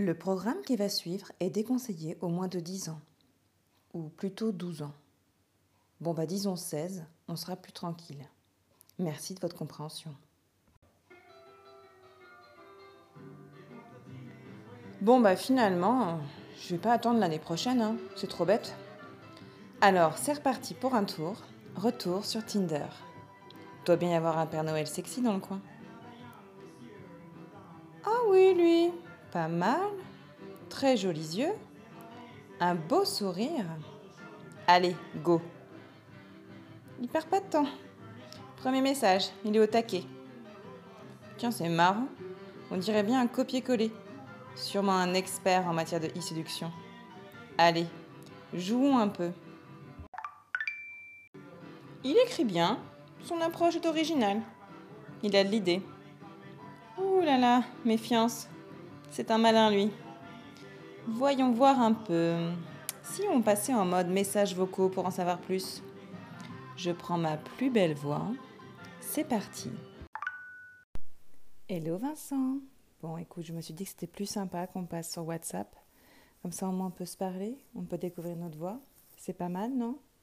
Le programme qui va suivre est déconseillé au moins de 10 ans, ou plutôt 12 ans. Bon bah disons 16, on sera plus tranquille. Merci de votre compréhension. Bon bah finalement, je vais pas attendre l'année prochaine, hein. c'est trop bête. Alors c'est reparti pour un tour, retour sur Tinder. Doit bien y avoir un Père Noël sexy dans le coin. Ah oui, lui, pas mal, très jolis yeux, un beau sourire. Allez, go. Il perd pas de temps. Premier message, il est au taquet. Tiens, c'est marrant. On dirait bien un copier-coller. Sûrement un expert en matière de e-séduction. Allez, jouons un peu. Il écrit bien. Son approche est originale. Il a de l'idée. Ouh là là, méfiance. C'est un malin, lui. Voyons voir un peu. Si on passait en mode messages vocaux pour en savoir plus. Je prends ma plus belle voix. C'est parti. Hello Vincent. Bon, écoute, je me suis dit que c'était plus sympa qu'on passe sur WhatsApp. Comme ça, au moins, on peut se parler, on peut découvrir notre voix. C'est pas mal, non?